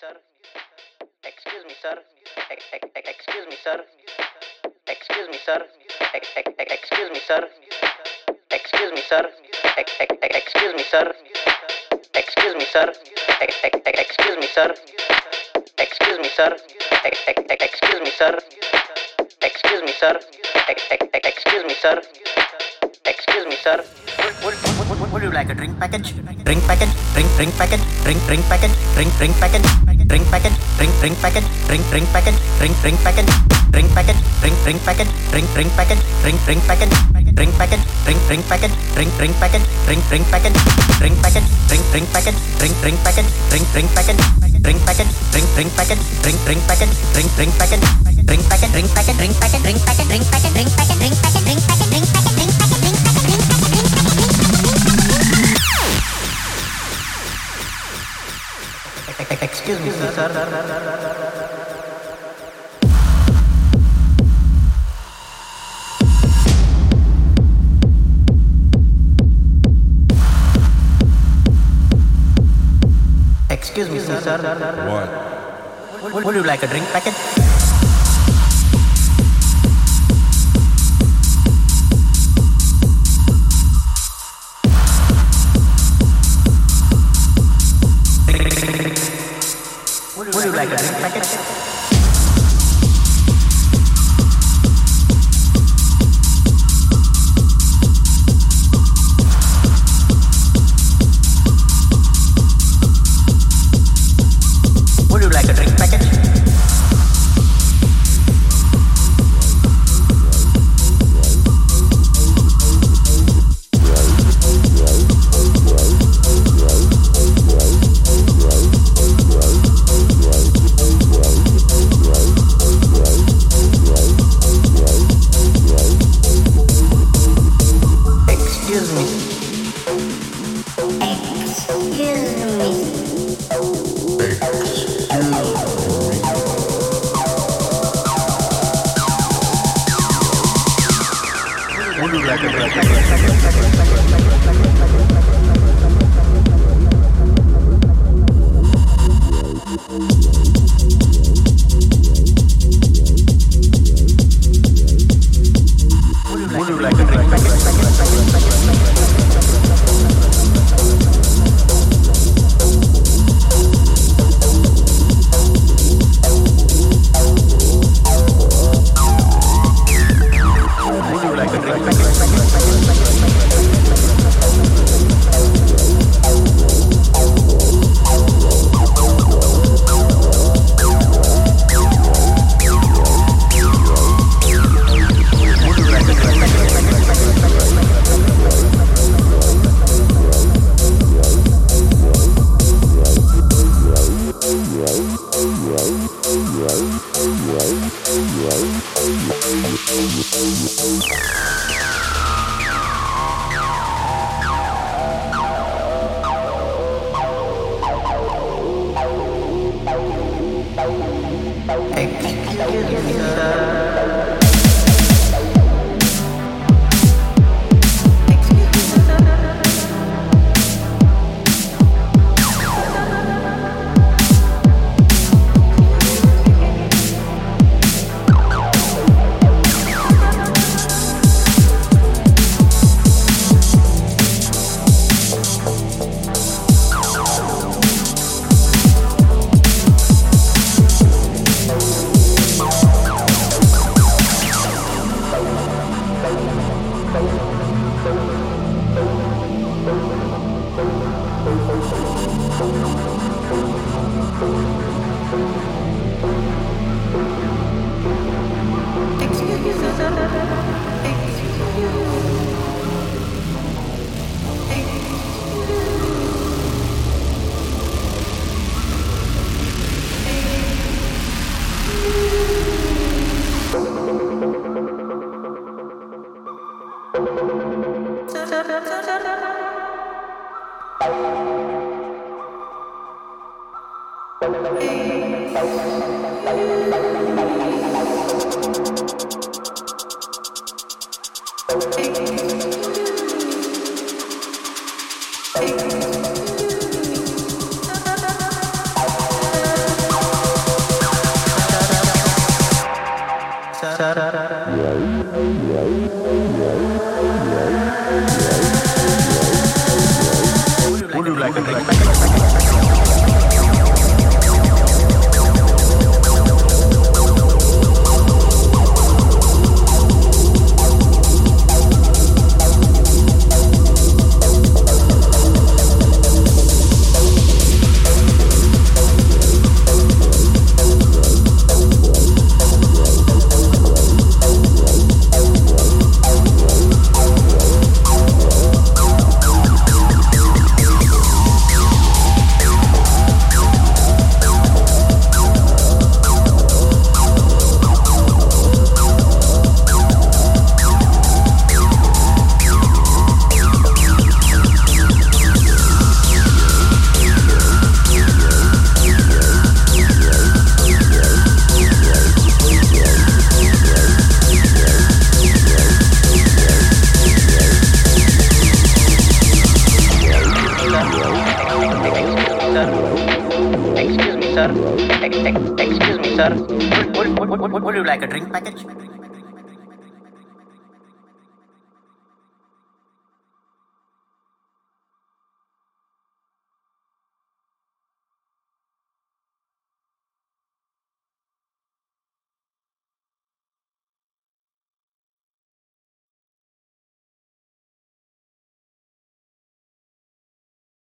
sir. Excuse me, sir. Ex- ex- ex- Excuse me, sir. Excuse me, sir. Ex- ex- ex- Excuse me, sir. Excuse me, sir. Ex- ex- ex- Excuse me, sir. Excuse me, sir. Ex- ex- ex- Excuse me, sir. Excuse me, sir. Ex- ex- ex- Excuse me, sir. Excuse me, sir. Ex- ex- ex- Excuse me, sir. Excuse me, sir. Would, would, would, would you like a drink package? Drink package, drink, drink package, drink, drink package, drink, drink package, drink package, drink, drink package, drink, drink package, drink, drink package, drink package, drink, drink package, drink, drink package, drink, drink package, drink package, drink, drink package, drink, drink package, drink, drink package, drink package, drink, drink package, drink, drink package, drink, drink package, drink package, drink, drink package, drink, drink package, drink drink package, drink package, drink package, drink package, drink package, drink package, drink package, drink package, drink package, drink package, drink package, Excuse me, sir. Excuse me, sir. What? Would, you like a drink package? You like a drink? célula. célula. Me, sir. Would you like a drink? Would, would, would, would you like a drink package?